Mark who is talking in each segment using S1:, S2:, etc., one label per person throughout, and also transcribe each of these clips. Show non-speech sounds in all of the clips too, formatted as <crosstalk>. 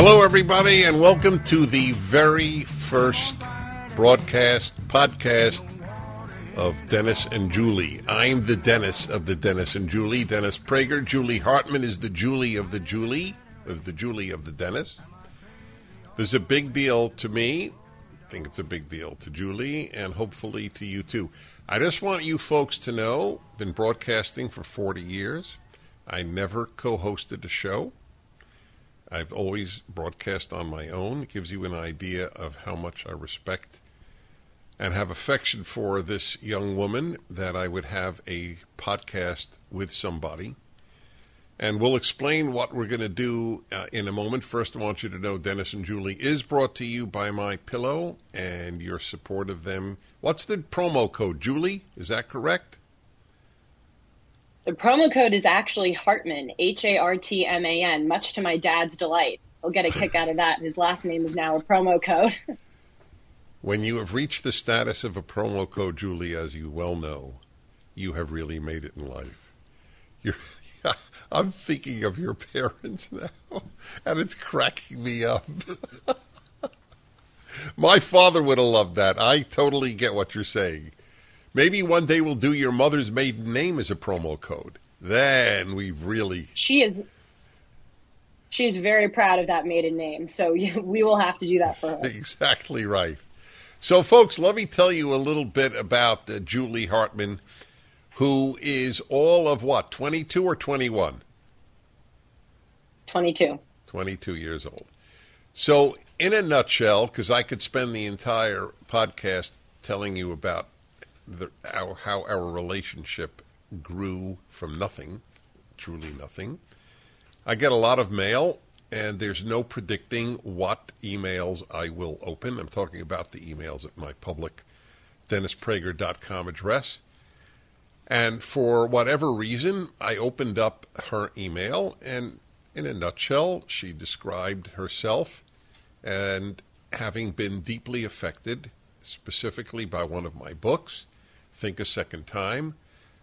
S1: Hello, everybody, and welcome to the very first broadcast podcast of Dennis and Julie. I'm the Dennis of the Dennis and Julie, Dennis Prager. Julie Hartman is the Julie of the Julie, of the Julie of the Dennis. There's a big deal to me. I think it's a big deal to Julie, and hopefully to you too. I just want you folks to know, been broadcasting for 40 years. I never co-hosted a show. I've always broadcast on my own. It gives you an idea of how much I respect and have affection for this young woman that I would have a podcast with somebody. And we'll explain what we're going to do uh, in a moment. First, I want you to know Dennis and Julie is brought to you by My Pillow and your support of them. What's the promo code, Julie? Is that correct?
S2: The promo code is actually Hartman, H A R T M A N, much to my dad's delight. He'll get a kick out of that. His last name is now a promo code. <laughs>
S1: When you have reached the status of a promo code, Julie, as you well know, you have really made it in life. You're, <laughs> I'm thinking of your parents now, <laughs> and it's cracking me up. My father would have loved that. I totally get what you're saying. Maybe one day we'll do your mother's maiden name as a promo code. Then we've really.
S2: she is she is very proud of that maiden name, so <laughs> we will have to do that for her.
S1: Exactly right. So, folks, let me tell you a little bit about uh, Julie Hartman, who is all of what, 22 or 21?
S2: 22.
S1: 22 years old. So, in a nutshell, because I could spend the entire podcast telling you about the, our, how our relationship grew from nothing, truly nothing. I get a lot of mail, and there's no predicting what emails I will open. I'm talking about the emails at my public DennisPrager.com address. And for whatever reason, I opened up her email, and in a nutshell, she described herself and having been deeply affected, specifically by one of my books, Think a Second Time,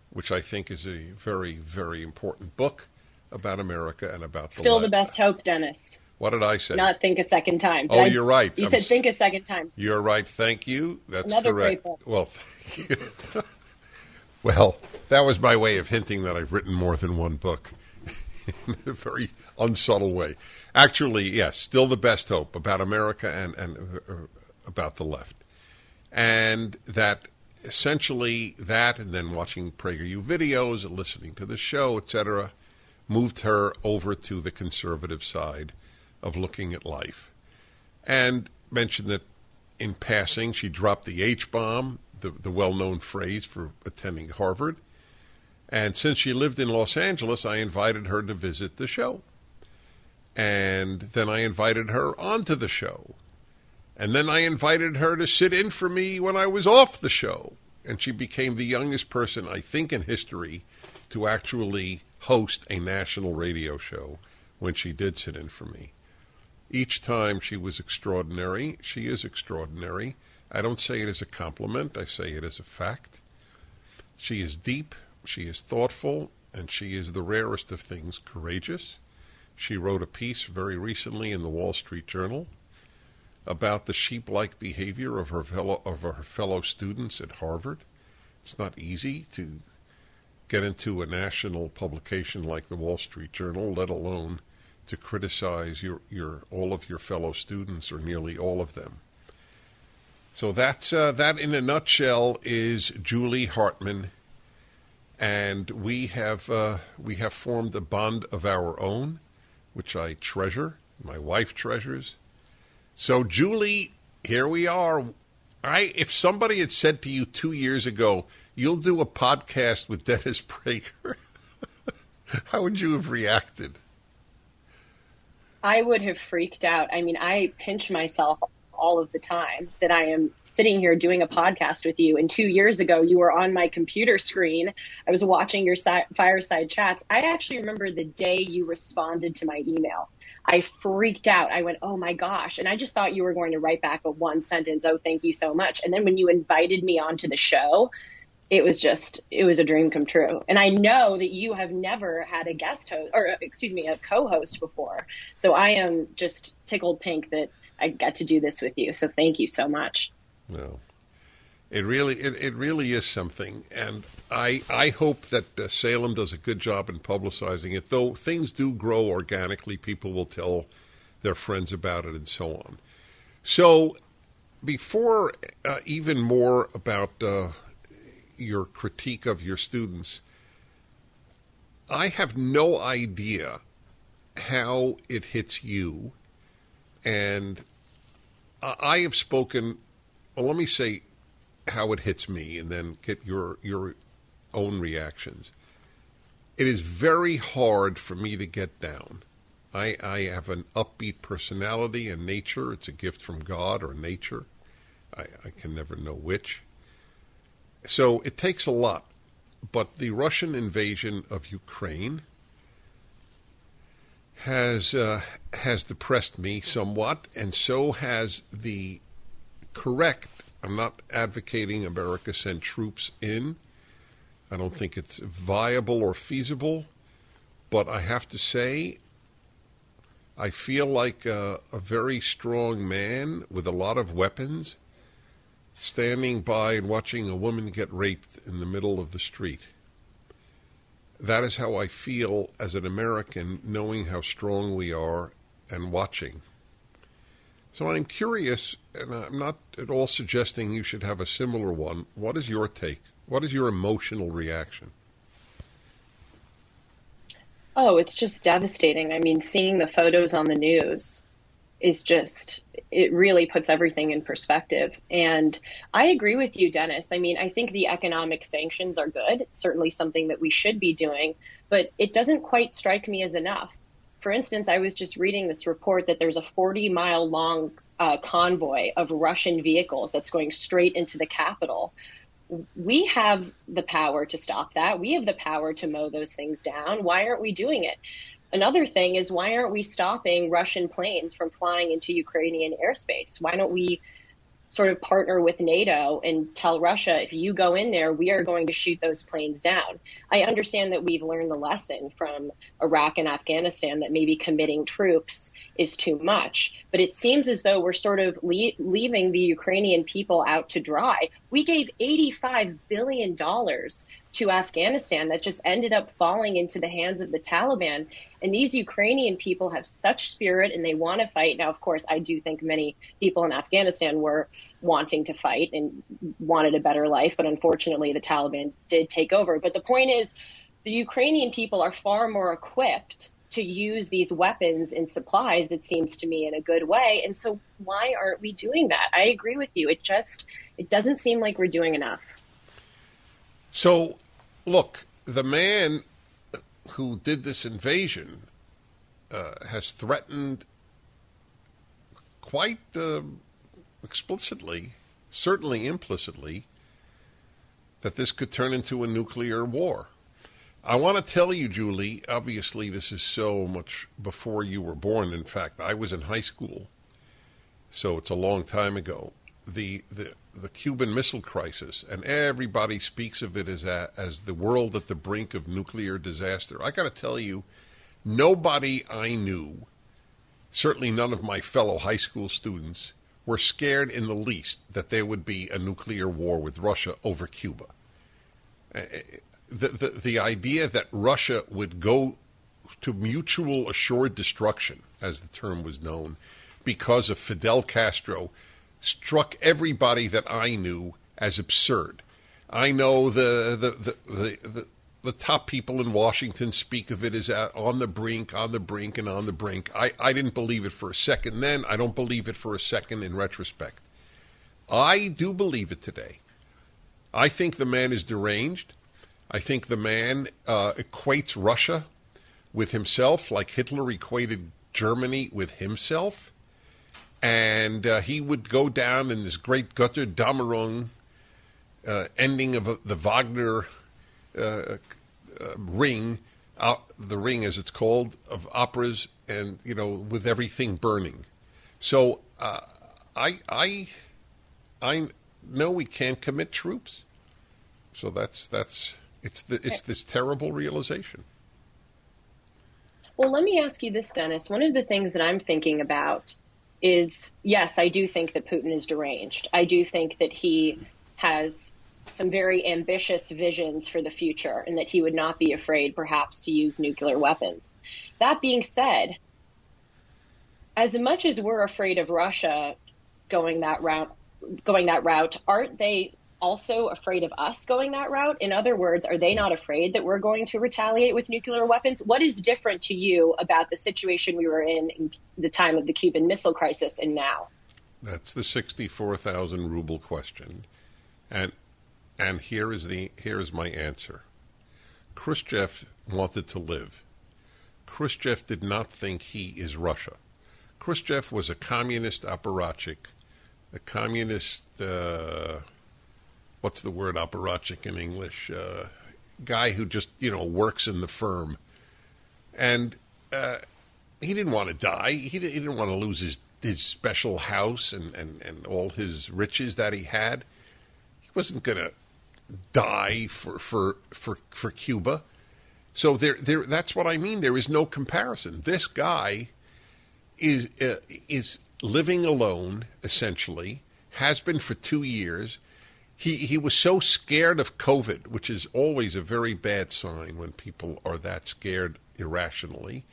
S1: which I think is a very, very important book about America and about the
S2: Still the best hope, Dennis.
S1: What did I say?
S2: Not think a second time.
S1: Oh,
S2: I-
S1: you're right.
S2: You
S1: I'm
S2: said think a second time.
S1: You're right. Thank you. That's
S2: Another
S1: correct.
S2: great book.
S1: Well, thank you. <laughs> well, that was my way of hinting that I've written more than one book <laughs> in a very unsubtle way. Actually, yes, still the best hope about America and, and uh, about the left. And that essentially that and then watching PragerU videos listening to the show, etc., moved her over to the conservative side of looking at life. And mentioned that in passing, she dropped the H bomb, the, the well known phrase for attending Harvard. And since she lived in Los Angeles, I invited her to visit the show. And then I invited her onto the show. And then I invited her to sit in for me when I was off the show. And she became the youngest person, I think, in history to actually host a national radio show when she did sit in for me. Each time she was extraordinary. She is extraordinary. I don't say it as a compliment, I say it as a fact. She is deep, she is thoughtful, and she is the rarest of things courageous. She wrote a piece very recently in the Wall Street Journal about the sheep-like behavior of her fellow of her fellow students at Harvard. It's not easy to get into a national publication like the Wall Street Journal, let alone to criticize your, your all of your fellow students or nearly all of them. So that's uh, that in a nutshell is Julie Hartman, and we have uh, we have formed a bond of our own, which I treasure. My wife treasures. So Julie, here we are. I if somebody had said to you two years ago, you'll do a podcast with Dennis <laughs> Prager, <laughs> how would you have reacted?
S2: I would have freaked out. I mean, I pinch myself all of the time that I am sitting here doing a podcast with you. And two years ago, you were on my computer screen. I was watching your si- fireside chats. I actually remember the day you responded to my email. I freaked out. I went, oh my gosh. And I just thought you were going to write back a one sentence, oh, thank you so much. And then when you invited me onto the show, it was just it was a dream come true and i know that you have never had a guest host or excuse me a co-host before so i am just tickled pink that i got to do this with you so thank you so much
S1: it really it, it really is something. And i i hope that uh, salem does a good job in publicizing it. Though things do grow organically people will tell their friends about it and so on. So before uh, even more about uh, your critique of your students, I have no idea how it hits you. And I have spoken, well, let me say how it hits me and then get your, your own reactions. It is very hard for me to get down. I, I have an upbeat personality and nature. It's a gift from God or nature. I, I can never know which. So it takes a lot. But the Russian invasion of Ukraine has uh, has depressed me somewhat, and so has the correct. I'm not advocating America send troops in. I don't think it's viable or feasible, but I have to say, I feel like a, a very strong man with a lot of weapons standing by and watching a woman get raped in the middle of the street. That is how I feel as an American, knowing how strong we are and watching. So I'm curious, and I'm not at all suggesting you should have a similar one. What is your take? What is your emotional reaction?
S2: Oh, it's just devastating. I mean, seeing the photos on the news is just it really puts everything in perspective. And I agree with you, Dennis. I mean, I think the economic sanctions are good. It's certainly something that we should be doing, but it doesn't quite strike me as enough. For instance, I was just reading this report that there's a 40 mile long uh, convoy of Russian vehicles that's going straight into the capital. We have the power to stop that. We have the power to mow those things down. Why aren't we doing it? Another thing is why aren't we stopping Russian planes from flying into Ukrainian airspace? Why don't we sort of partner with NATO and tell Russia, if you go in there, we are going to shoot those planes down. I understand that we've learned the lesson from Iraq and Afghanistan that maybe committing troops is too much, but it seems as though we're sort of le- leaving the Ukrainian people out to dry. We gave $85 billion to Afghanistan that just ended up falling into the hands of the Taliban. And these Ukrainian people have such spirit and they want to fight. Now, of course, I do think many people in Afghanistan were wanting to fight and wanted a better life, but unfortunately the Taliban did take over. But the point is, the Ukrainian people are far more equipped to use these weapons and supplies, it seems to me, in a good way. And so why aren't we doing that? I agree with you. It just it doesn't seem like we're doing enough.
S1: So look, the man who did this invasion uh, has threatened quite uh, explicitly, certainly implicitly, that this could turn into a nuclear war. I want to tell you, Julie, obviously, this is so much before you were born. In fact, I was in high school, so it's a long time ago. The, the the Cuban Missile Crisis, and everybody speaks of it as a, as the world at the brink of nuclear disaster. I got to tell you, nobody I knew, certainly none of my fellow high school students, were scared in the least that there would be a nuclear war with Russia over Cuba. Uh, the, the, the idea that Russia would go to mutual assured destruction, as the term was known, because of Fidel Castro struck everybody that I knew as absurd. I know the the the, the, the, the top people in Washington speak of it as on the brink, on the brink, and on the brink. I, I didn't believe it for a second then. I don't believe it for a second in retrospect. I do believe it today. I think the man is deranged. I think the man uh, equates Russia with himself, like Hitler equated Germany with himself. And uh, he would go down in this great Götterdämmerung uh, ending of the Wagner uh, uh, ring, the ring as it's called, of operas, and, you know, with everything burning. So uh, I, I, I know we can't commit troops. So that's that's it's the, it's this terrible realization.
S2: Well, let me ask you this, Dennis. One of the things that I'm thinking about is yes, I do think that Putin is deranged. I do think that he has some very ambitious visions for the future and that he would not be afraid perhaps to use nuclear weapons. That being said, as much as we're afraid of Russia going that route going that route, aren't they also afraid of us going that route? In other words, are they not afraid that we're going to retaliate with nuclear weapons? What is different to you about the situation we were in in the time of the Cuban Missile Crisis and now?
S1: That's the 64,000 ruble question. And and here is the here is my answer. Khrushchev wanted to live. Khrushchev did not think he is Russia. Khrushchev was a communist apparatchik, a communist uh, what's the word apparatchik in English? Uh, guy who just you know works in the firm, and uh, he didn't want to die. He, he didn't want to lose his his special house and, and, and all his riches that he had. He wasn't going to die for for for for Cuba. So there there that's what I mean. There is no comparison. This guy is uh, is living alone essentially. Has been for two years he he was so scared of COVID, which is always a very bad sign when people are that scared irrationally.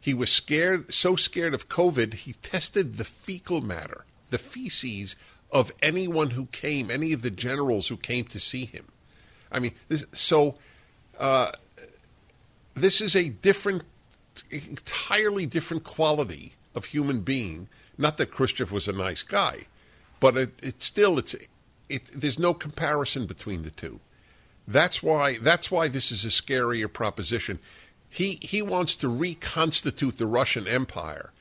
S1: He was scared, so scared of COVID, he tested the fecal matter, the feces of anyone who came, any of the generals who came to see him. I mean, this, so uh, this is a different, entirely different quality of human being. Not that Khrushchev was a nice guy, but it, it still it's it, there's no comparison between the two. That's why that's why this is a scarier proposition. He he wants to reconstitute the Russian Empire.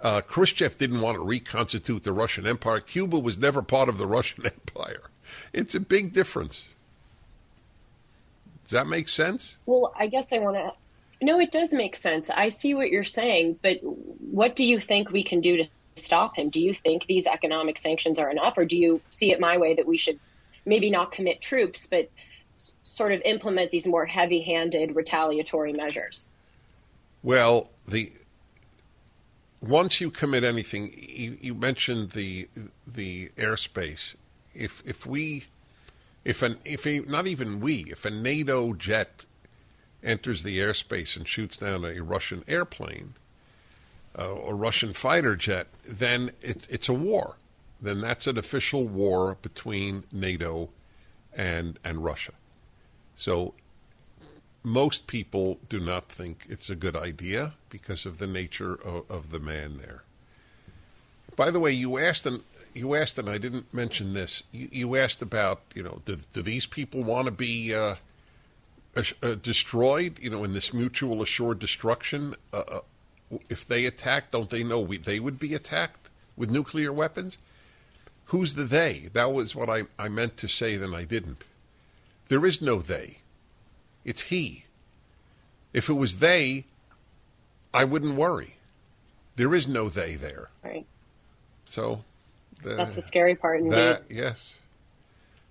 S1: Uh, Khrushchev didn't want to reconstitute the Russian Empire. Cuba was never part of the Russian <laughs> Empire. It's a big difference. Does that make sense?
S2: Well, I guess I want to. No, it does make sense. I see what you're saying, but what do you think we can do to stop him. Do you think these economic sanctions are enough, or do you see it my way that we should maybe not commit troops, but s- sort of implement these more heavy-handed retaliatory measures?
S1: Well, the once you commit anything, you, you mentioned the the airspace. If if we if an if a, not even we if a NATO jet enters the airspace and shoots down a Russian airplane, uh, or Russian fighter jet, then it's it's a war. Then that's an official war between NATO and and Russia. So most people do not think it's a good idea because of the nature of, of the man there. By the way, you asked and you asked, and I didn't mention this. You, you asked about you know do, do these people want to be uh, uh, destroyed? You know, in this mutual assured destruction uh, uh if they attack, don't they know we, they would be attacked with nuclear weapons? Who's the they? That was what I, I meant to say, then I didn't. There is no they. It's he. If it was they, I wouldn't worry. There is no they there.
S2: Right.
S1: So
S2: the, that's the scary part. Indeed.
S1: That, yes.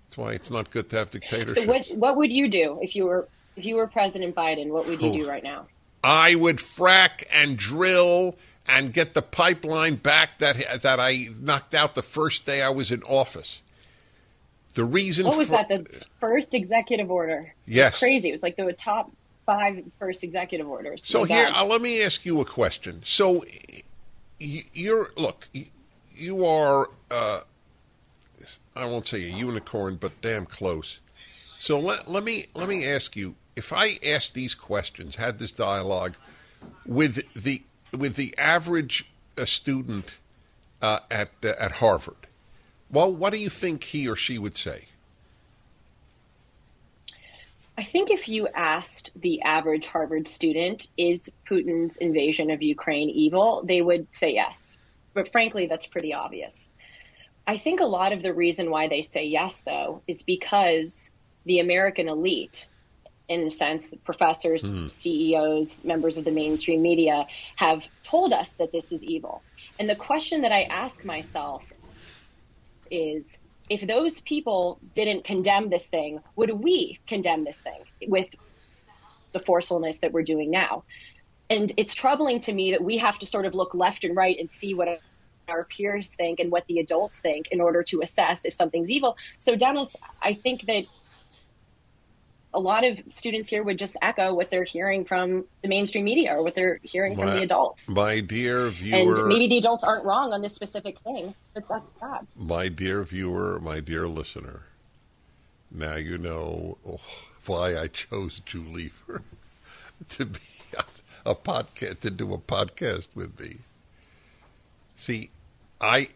S1: That's why it's not good to have dictatorship.
S2: So what what would you do if you were if you were President Biden? What would you do right now?
S1: I would frack and drill and get the pipeline back that that I knocked out the first day I was in office. The reason
S2: what was for, that? The first executive order.
S1: Yes,
S2: crazy. It was like the top five first executive orders.
S1: So here, uh, let me ask you a question. So you're look, you are uh, I won't say a unicorn, but damn close. So let, let me let me ask you: If I asked these questions, had this dialogue with the with the average uh, student uh, at uh, at Harvard, well, what do you think he or she would say?
S2: I think if you asked the average Harvard student, is Putin's invasion of Ukraine evil, they would say yes. But frankly, that's pretty obvious. I think a lot of the reason why they say yes, though, is because the American elite, in a sense, professors, mm. CEOs, members of the mainstream media, have told us that this is evil. And the question that I ask myself is if those people didn't condemn this thing, would we condemn this thing with the forcefulness that we're doing now? And it's troubling to me that we have to sort of look left and right and see what our peers think and what the adults think in order to assess if something's evil. So, Dennis, I think that a lot of students here would just echo what they're hearing from the mainstream media or what they're hearing my, from the adults.
S1: My dear viewer.
S2: And maybe the adults aren't wrong on this specific thing, but that's sad.
S1: My dear viewer, my dear listener, now you know why I chose Julie <laughs> for, to be a, a podcast, to do a podcast with me. See, I.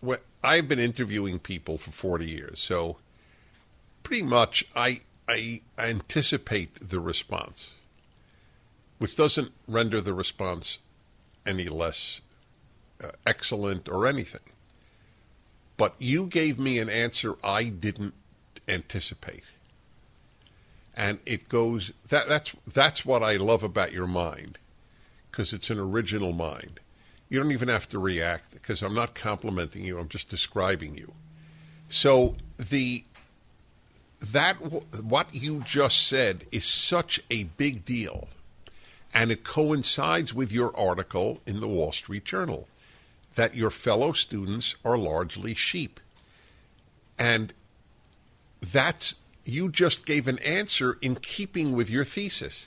S1: What, I've been interviewing people for 40 years, so pretty much I, I anticipate the response, which doesn't render the response any less uh, excellent or anything. But you gave me an answer I didn't anticipate. And it goes that that's that's what I love about your mind because it's an original mind. You don't even have to react because I'm not complimenting you, I'm just describing you. So the that what you just said is such a big deal and it coincides with your article in the Wall Street Journal that your fellow students are largely sheep. And that's you just gave an answer in keeping with your thesis.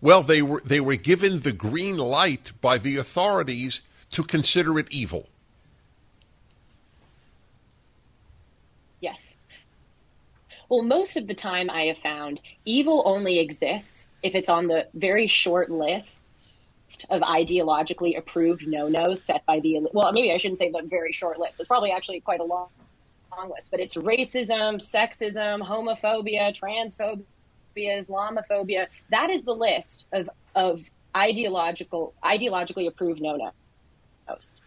S1: Well, they were they were given the green light by the authorities to consider it evil.
S2: Yes. Well, most of the time I have found evil only exists if it's on the very short list of ideologically approved no-nos set by the well maybe I shouldn't say the very short list. It's probably actually quite a long long list, but it's racism, sexism, homophobia, transphobia, Islamophobia. That is the list of of ideological ideologically approved no-nos.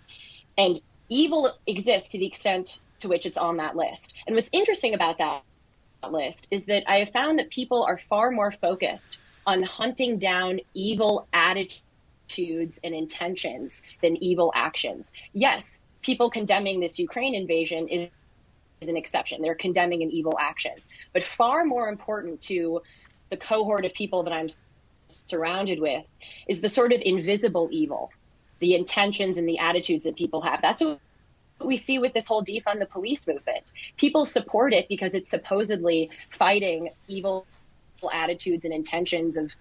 S2: And evil exists to the extent to which it's on that list. And what's interesting about that list is that I have found that people are far more focused on hunting down evil attitudes and intentions than evil actions. Yes, people condemning this Ukraine invasion is, is an exception. They're condemning an evil action. But far more important to the cohort of people that I'm surrounded with is the sort of invisible evil, the intentions and the attitudes that people have. That's what we see with this whole defund the police movement. People support it because it's supposedly fighting evil attitudes and intentions of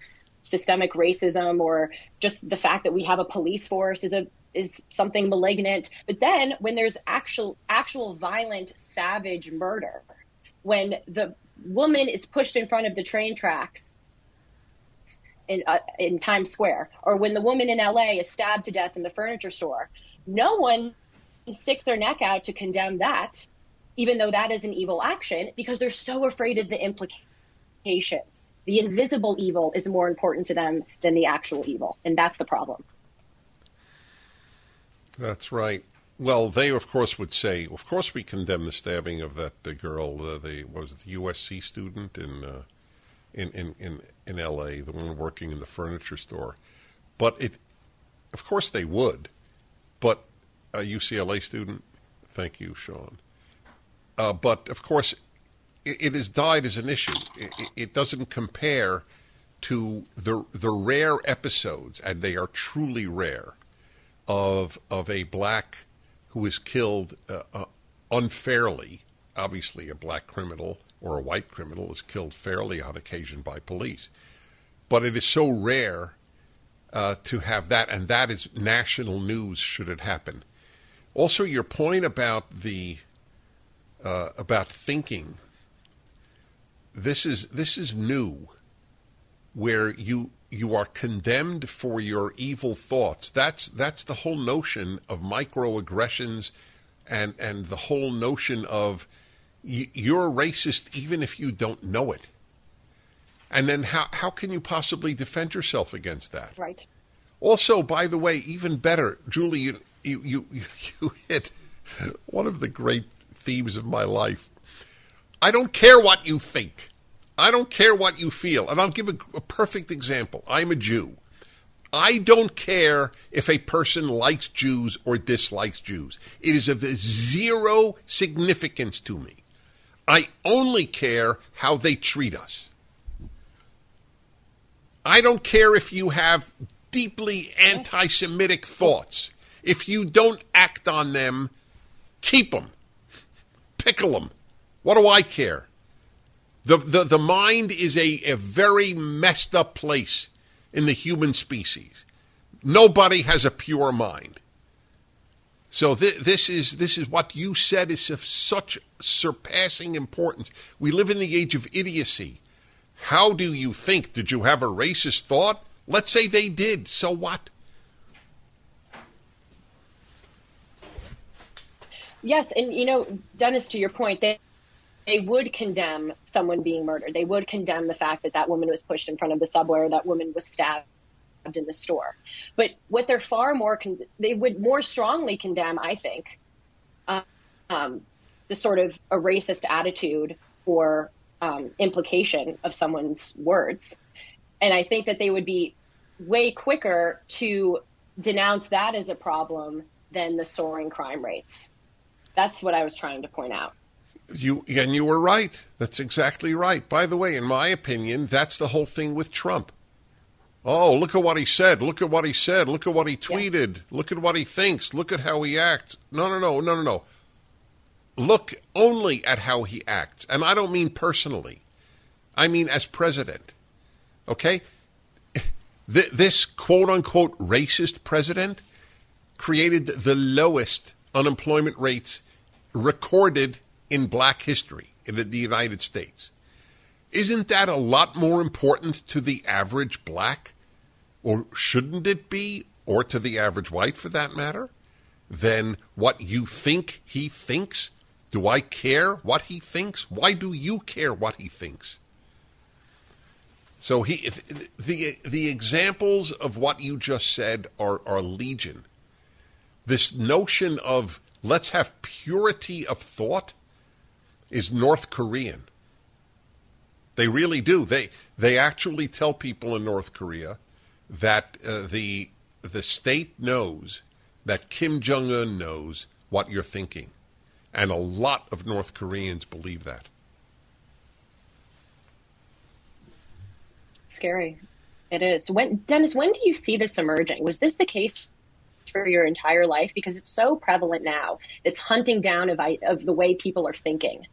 S2: systemic racism or just the fact that we have a police force is a is something malignant. But then when there's actual actual violent savage murder, when the woman is pushed in front of the train tracks in, uh, in Times Square, or when the woman in LA is stabbed to death in the furniture store, no one sticks their neck out to condemn that, even though that is an evil action, because they're so afraid of the implications. The invisible evil is more important to them than the actual evil, and that's the problem.
S1: That's right. Well, they of course would say, of course we condemn the stabbing of that uh, girl, uh, the was the USC student in, uh, in in in in L.A., the one working in the furniture store. But it, of course, they would. But a UCLA student. Thank you, Sean. Uh, but of course, it, has died as an issue. It, it, doesn't compare to the the rare episodes, and they are truly rare, of of a black who is killed uh, uh, unfairly. Obviously, a black criminal or a white criminal is killed fairly on occasion by police, but it is so rare uh, to have that, and that is national news should it happen Also, your point about the uh, about thinking. This is this is new, where you you are condemned for your evil thoughts. That's that's the whole notion of microaggressions, and and the whole notion of y- you're a racist even if you don't know it. And then how how can you possibly defend yourself against that?
S2: Right.
S1: Also, by the way, even better, Julie, you you you, <laughs> you hit one of the great themes of my life. I don't care what you think. I don't care what you feel. And I'll give a, a perfect example. I'm a Jew. I don't care if a person likes Jews or dislikes Jews. It is of zero significance to me. I only care how they treat us. I don't care if you have deeply anti Semitic thoughts. If you don't act on them, keep them, pickle them. What do I care? The, the, the mind is a, a very messed up place in the human species. Nobody has a pure mind. So th- this is this is what you said is of such surpassing importance. We live in the age of idiocy. How do you think? Did you have a racist thought? Let's say they did. So what?
S2: Yes, and you know, Dennis, to your point, they they would condemn someone being murdered. They would condemn the fact that that woman was pushed in front of the subway or that woman was stabbed in the store. But what they're far more con- they would more strongly condemn, I think, uh, um, the sort of a racist attitude or um, implication of someone's words. And I think that they would be way quicker to denounce that as a problem than the soaring crime rates. That's what I was trying to point out.
S1: You and you were right. That's exactly right. By the way, in my opinion, that's the whole thing with Trump. Oh, look at what he said. Look at what he said. Look at what he tweeted. Yes. Look at what he thinks. Look at how he acts. No, no, no, no, no, no. Look only at how he acts. And I don't mean personally. I mean as president. Okay? This quote unquote racist president created the lowest unemployment rates recorded in black history in the United States. Isn't that a lot more important to the average black? Or shouldn't it be, or to the average white for that matter, than what you think he thinks? Do I care what he thinks? Why do you care what he thinks? So he, the the examples of what you just said are are legion. This notion of let's have purity of thought is North Korean. They really do. They they actually tell people in North Korea that uh, the the state knows that Kim Jong Un knows what you're thinking, and a lot of North Koreans believe that.
S2: Scary, it is. When Dennis, when do you see this emerging? Was this the case for your entire life? Because it's so prevalent now. This hunting down of of the way people are thinking.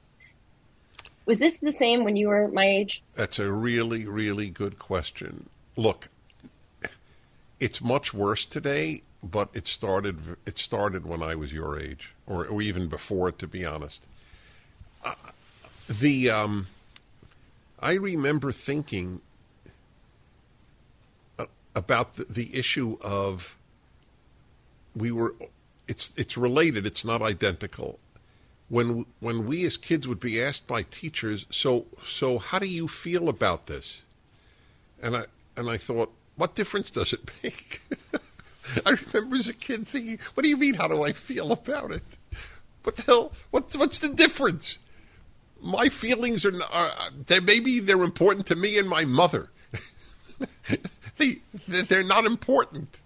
S2: Was this the same when you were my age?
S1: That's a really, really good question. Look, it's much worse today, but it started. It started when I was your age, or, or even before to be honest. Uh, the um, I remember thinking uh, about the issue of we were. It's it's related. It's not identical when when we as kids would be asked by teachers, so so how do you feel about this? And I and I thought, what difference does it make? <laughs> I remember as a kid thinking, what do you mean? How do I feel about it? What the hell? What's what's the difference? My feelings are, are they maybe they're important to me and my mother. <laughs> they they're not important.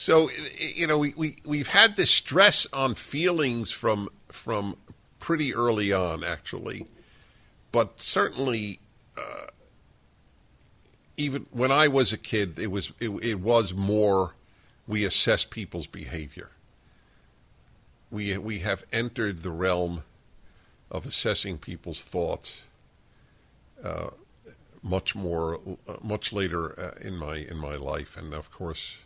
S1: So you know we, we we've had this stress on feelings from from pretty early on, actually. But certainly, uh, even when I was a kid, it was it, it was more we assess people's behavior. We we have entered the realm of assessing people's thoughts uh, much more uh, much later uh, in my in my life, and of course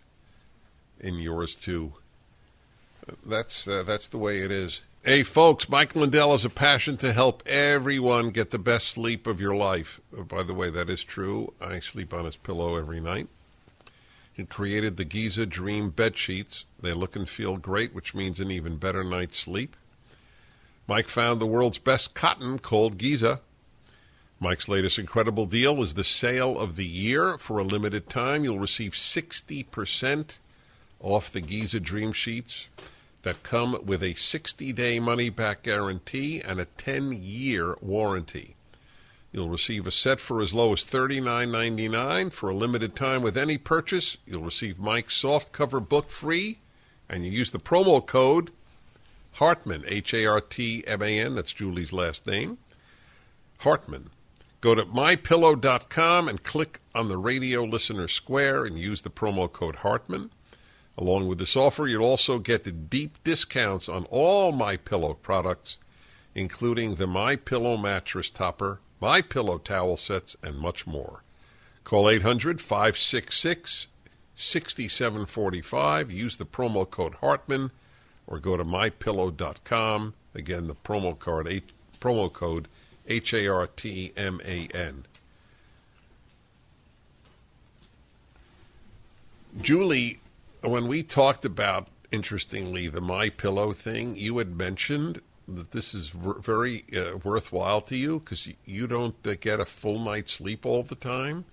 S1: in yours too. That's uh, that's the way it is. Hey, folks, Mike Lindell has a passion to help everyone get the best sleep of your life. Uh, by the way, that is true. I sleep on his pillow every night. He created the Giza Dream bed sheets. They look and feel great, which means an even better night's sleep. Mike found the world's best cotton called Giza. Mike's latest incredible deal is the sale of the year. For a limited time, you'll receive 60% off the Giza Dream Sheets that come with a 60 day money back guarantee and a 10 year warranty. You'll receive a set for as low as $39.99 for a limited time with any purchase. You'll receive Mike's soft cover book free, and you use the promo code Hartman, H A R T M A N, that's Julie's last name. Hartman. Go to mypillow.com and click on the radio listener square and use the promo code Hartman. Along with this offer, you'll also get the deep discounts on all My Pillow products, including the My Pillow mattress topper, My Pillow towel sets, and much more. Call 800-566-6745. Use the promo code Hartman, or go to mypillow.com. Again, the promo card promo code H A R T M A N. Julie, when we talked about, interestingly, the My Pillow thing, you had mentioned that this is very uh, worthwhile to you because you don't uh, get a full night's sleep all the time.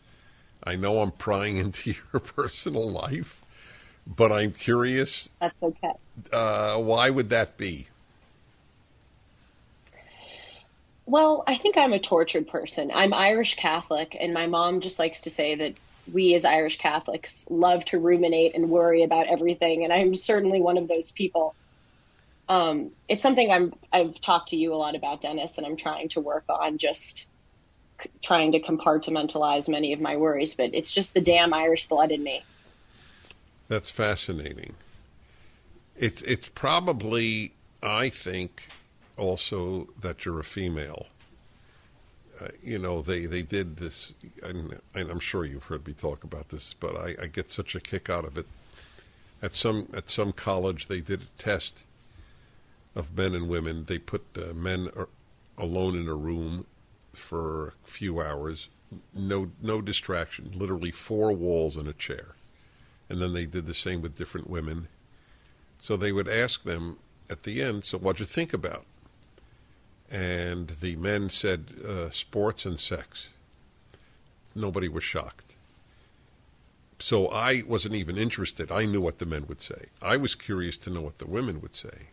S1: I know I'm prying <laughs> into your personal life, but I'm curious.
S2: That's okay.
S1: Uh, why would that be?
S2: Well, I think I'm a tortured person. I'm Irish Catholic, and my mom just likes to say that we as Irish Catholics love to ruminate and worry about everything, and I'm certainly one of those people. Um, it's something I'm I've talked to you a lot about, Dennis, and I'm trying to work on just c- trying to compartmentalize many of my worries. But it's just the damn Irish blood in me.
S1: That's fascinating. It's it's probably I think also that you're a female. Uh, you know, they, they did this, and, and, I'm sure you've heard me talk about this, but I, I, get such a kick out of it. At some at some college, they did a test of men and women. They put uh, men alone in a room for a few hours, no no distraction, literally four walls and a chair, and then they did the same with different women. So they would ask them at the end, "So what'd you think about?" And the men said uh, sports and sex. Nobody was shocked. So I wasn't even interested. I knew what the men would say. I was curious to know what the women would say.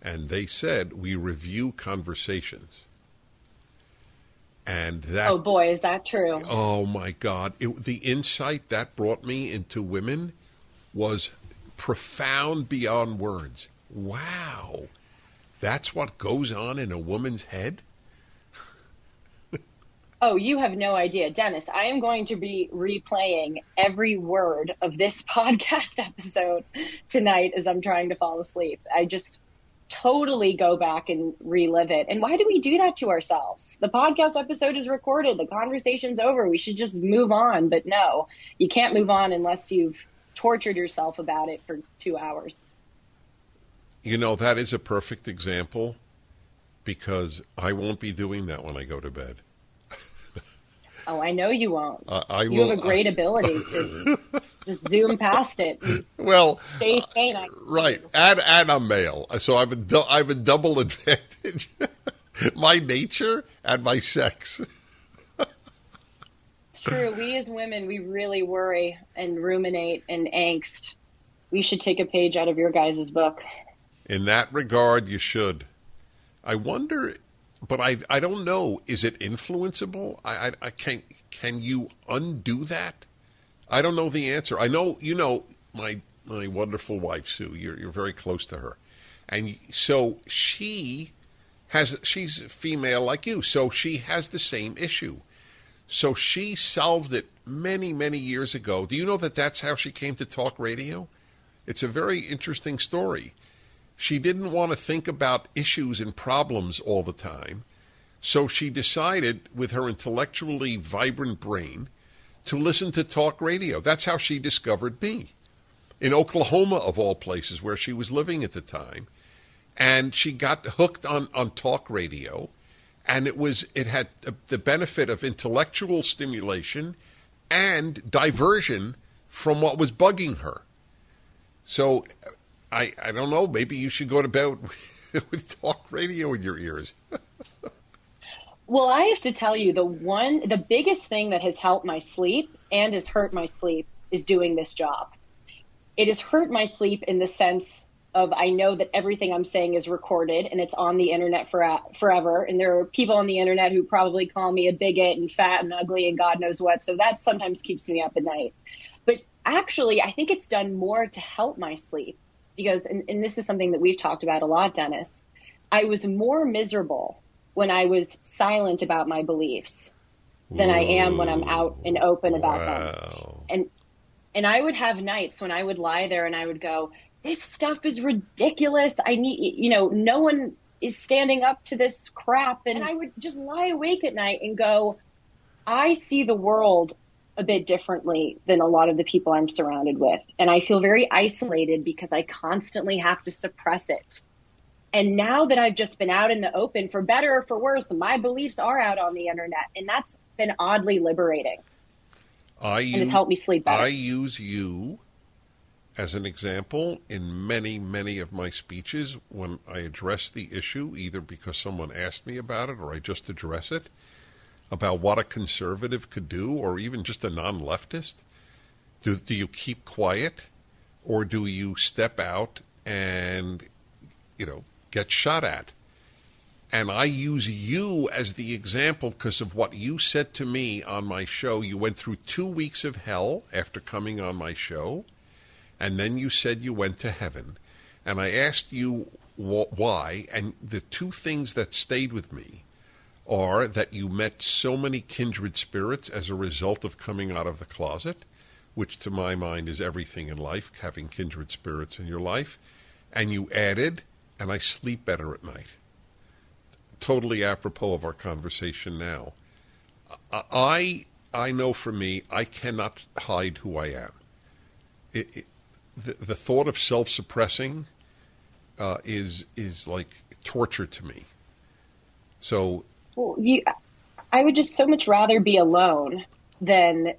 S1: And they said, we review conversations. And that.
S2: Oh boy, is that true?
S1: Oh my God. It, the insight that brought me into women was profound beyond words. Wow that's what goes on in a woman's head?
S2: Oh, you have no idea. Dennis, I am going to be replaying every word of this <laughs> podcast episode tonight as I'm trying to fall asleep. I just totally go back and relive it. And why do we do that to ourselves? The podcast episode is recorded, the conversation's over. We should just move on. But no, you can't move on unless you've tortured yourself about it for two hours.
S1: You know, that is a perfect example because I won't be doing that when I go to bed. <laughs>
S2: Oh, I know you won't.
S1: Uh, I
S2: you
S1: will,
S2: have a great ability <laughs> to just zoom past it.
S1: Well,
S2: stay sane.
S1: right, and and I'm male, so I have a du- I have a double <laughs> advantage: my nature and my sex.
S2: it's true. We as women, we really worry and ruminate and angst. We should take a page out of your guys' book.
S1: In that regard, you should. I wonder, but I I don't know. Is it influenceable? I I, I can can you undo that? I don't know the answer. I know you know my my wonderful wife Sue. You're you're very close to her, and so she has she's female like you, so she has the same issue. So she solved it many many years ago. Do you know that that's how she came to talk radio? It's a very interesting story. She didn't want to think about issues and problems all the time. So she decided, with her intellectually vibrant brain, to listen to talk radio. That's how she discovered me. in Oklahoma, of all places, where she was living at the time. And she got hooked on, on talk radio. And it was it had the benefit of intellectual stimulation and diversion from what was bugging her. So I I don't know, maybe you should go to bed <laughs> with talk radio in your ears. <laughs>
S2: Well, I have to tell you, the one, the biggest thing that has helped my sleep and has hurt my sleep is doing this job. It has hurt my sleep in the sense of I know that everything I'm saying is recorded and it's on the internet for, forever. And there are people on the internet who probably call me a bigot and fat and ugly and God knows what. So that sometimes keeps me up at night. But actually, I think it's done more to help my sleep because, and, and this is something that we've talked about a lot, Dennis. I was more miserable when I was silent about my beliefs than I am when I'm out and open about
S1: wow.
S2: them. And and I would have nights when I would lie there and I would go, "This stuff is ridiculous. I need, you know, no one is standing up to this crap." And I would just lie awake at night and go, "I see the world a bit differently than a lot of the people I'm surrounded with, and I feel very isolated because I constantly have to suppress it." And now that I've just been out in the open, for better or for worse, my beliefs are out on the internet, and that's been oddly liberating.
S1: I
S2: and it's helped me sleep better.
S1: I use you as an example in many, many of my speeches when I address the issue, either because someone asked me about it or I just address it, about what a conservative could do, or even just a non leftist. Do, do you keep quiet, or do you step out and, you know, get shot at. And I use you as the example because of what you said to me on my show. You went through two weeks of hell after coming on my show, and then you said you went to heaven. And I asked you wh- why, and the two things that stayed with me are that you met so many kindred spirits as a result of coming out of the closet, which to my mind is everything in life, having kindred spirits in your life. And you added and I sleep better at night. Totally apropos of our conversation now. I I know for me, I cannot hide who I am. It, it, the, the thought of self-suppressing uh, is is like torture to me. So,
S2: well, you, I would just so much rather be alone than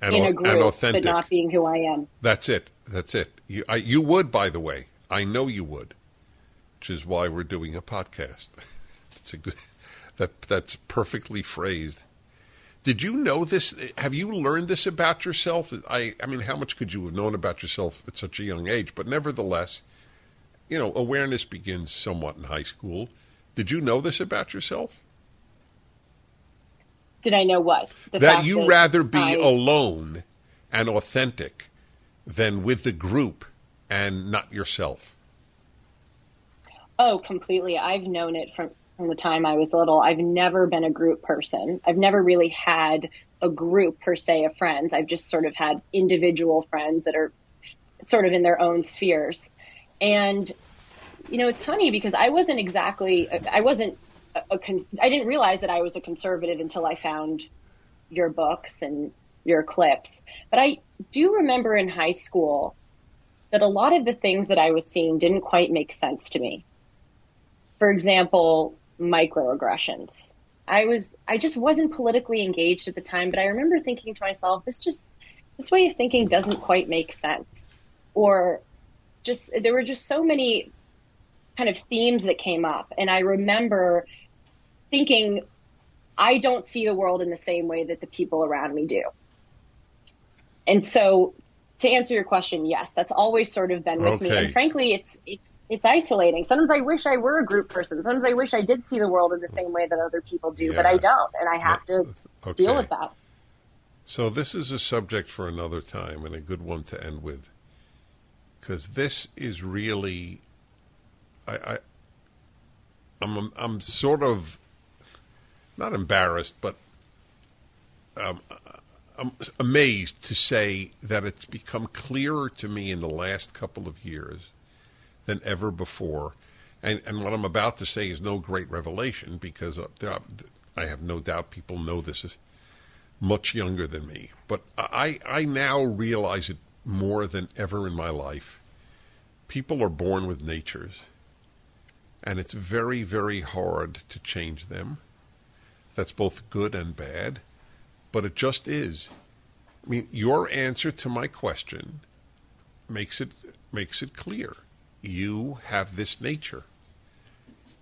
S1: and,
S2: in a group, but not being who I am.
S1: That's it. That's it. You, I, you would, by the way. I know you would which is why we're doing a podcast. <laughs> That's that that's perfectly phrased. Did you know this? Have you learned this about yourself? I, I mean, how much could you have known about yourself at such a young age? But nevertheless, you know, awareness begins somewhat in high school. Did you know this about yourself?
S2: Did I know what?
S1: The that you that rather be I... alone and authentic than with the group and not yourself.
S2: Oh, completely. I've known it from, from the time I was little. I've never been a group person. I've never really had a group per se of friends. I've just sort of had individual friends that are sort of in their own spheres. And, you know, it's funny because I wasn't exactly, I wasn't, a, a I didn't realize that I was a conservative until I found your books and your clips. But I do remember in high school that a lot of the things that I was seeing didn't quite make sense to me for example, microaggressions. I was, I just wasn't politically engaged at the time, but I remember thinking to myself, this just, this way of thinking doesn't quite make sense. Or just, there were just so many kind of themes that came up. And I remember thinking, I don't see the world in the same way that the people around me do. And so to answer your question, yes, that's always sort of been with okay. me. And frankly, it's it's it's isolating. Sometimes I wish I were a group person. Sometimes I wish I did see the world in the same way that other people do, yeah. but I don't, and I have to okay. deal with that.
S1: So this is a subject for another time and a good one to end with, because this is really, I, I I'm I'm sort of not embarrassed, but um, I'm amazed to say that it's become clearer to me in the last couple of years than ever before. And, and what I'm about to say is no great revelation because uh, I have no doubt people know this is much younger than me. But I, I now realize it more than ever in my life. People are born with natures, and it's very, very hard to change them. That's both good and bad, but it just is. I mean, your answer to my question makes it makes it clear. You have this nature.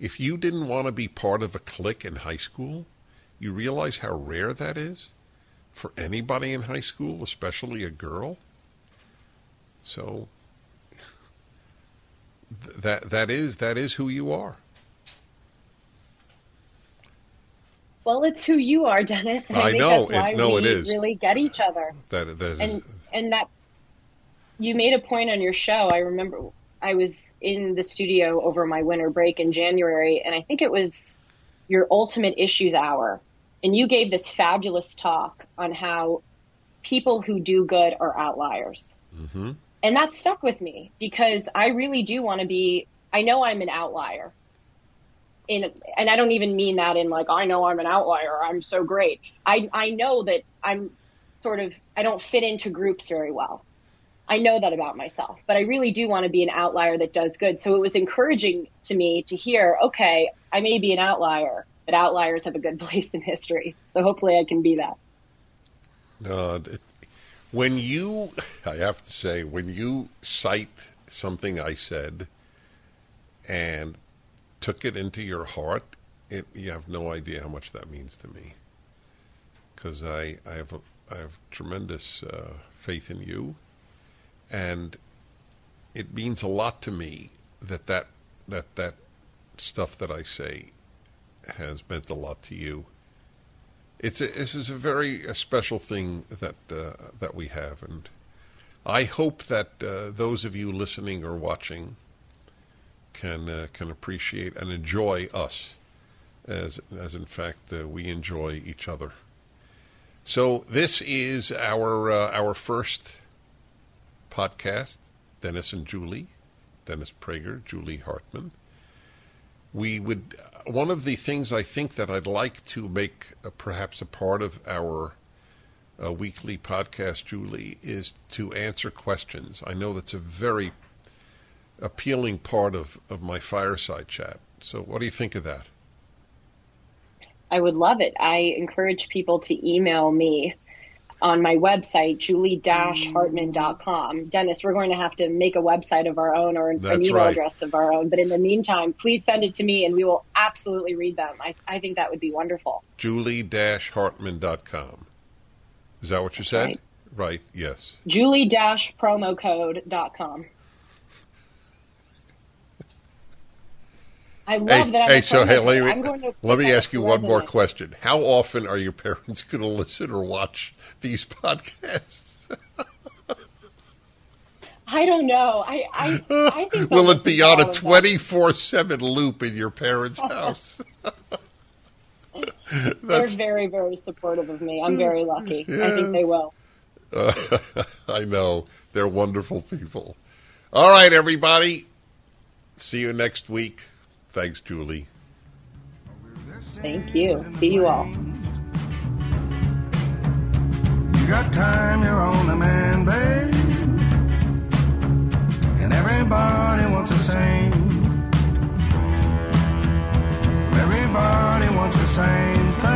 S1: If you didn't want to be part of a clique in high school, you realize how rare that is for anybody in high school, especially a girl. So <laughs> th- that that is that is who you are.
S2: Well, it's who you are, <laughs> Dennis. And I,
S1: I
S2: think
S1: know.
S2: that's
S1: It-
S2: why
S1: no,
S2: we
S1: it is.
S2: really get each other.
S1: That that is,
S2: and and that you made a point on your show. I remember I was in the studio over my winter break in January, and I think it was your Ultimate Issues Hour, and you gave this fabulous talk on how people who do good are outliers,
S1: mm-hmm.
S2: and that stuck with me because I really do want to be. I know I'm an outlier. In, and I don't even mean that in like I know I'm an outlier. I'm so great. I I know that I'm sort of I don't fit into groups very well. I know that about myself, but I really do want to be an outlier that does good. So it was encouraging to me to hear, okay, I may be an outlier, but outliers have a good <laughs> place in history. So hopefully I can be that.
S1: Uh, when you, I have to say, when you cite something I said and took it into your heart, it, you have no idea how much that means to me. Because I, I have, have tremendous uh, faith in you, and it means a lot to me that that that that stuff that I say has meant a lot to you it's a, this is a very a special thing that uh, that we have, and I hope that uh, those of you listening or watching can uh, can appreciate and enjoy us, as as in fact uh, we enjoy each other. So this is our uh, our first podcast. Dennis and Julie, Dennis Prager, Julie Hartman we would one of the things I think that I'd like to make uh, perhaps a part of our uh, weekly podcast, Julie, is to answer questions. I know that's a very appealing part of, of my fireside chat. So, what do you think of that?
S2: I would love it. I encourage people to email me on my website, julie-hartman.com. Dennis, we're going to have to make a website of our own or an
S1: That's
S2: email
S1: right.
S2: address of our own. But in the meantime, please send it to me and we will absolutely read them. I, I think that would be wonderful.
S1: Julie-Hartman.com. Is that what you said?
S2: right.
S1: Right, yes.
S2: julie-promocode.com. I love
S1: Hey,
S2: that. I'm
S1: hey so hey, let me,
S2: going to put
S1: let me ask you one more question. How often are your parents <laughs> going to listen or watch these <laughs> podcasts?
S2: I don't know. I I, I think <laughs>
S1: Will it be on a
S2: them.
S1: 24 7 loop in your parents' house?
S2: They're very, very supportive of me. I'm very lucky. I think they will.
S1: I know. They're wonderful people. All right, everybody. See you next week. Thanks, Julie.
S2: Thank you. See you all.
S3: You got time, you're on the man, babe. And everybody wants the same. Everybody wants the same thing.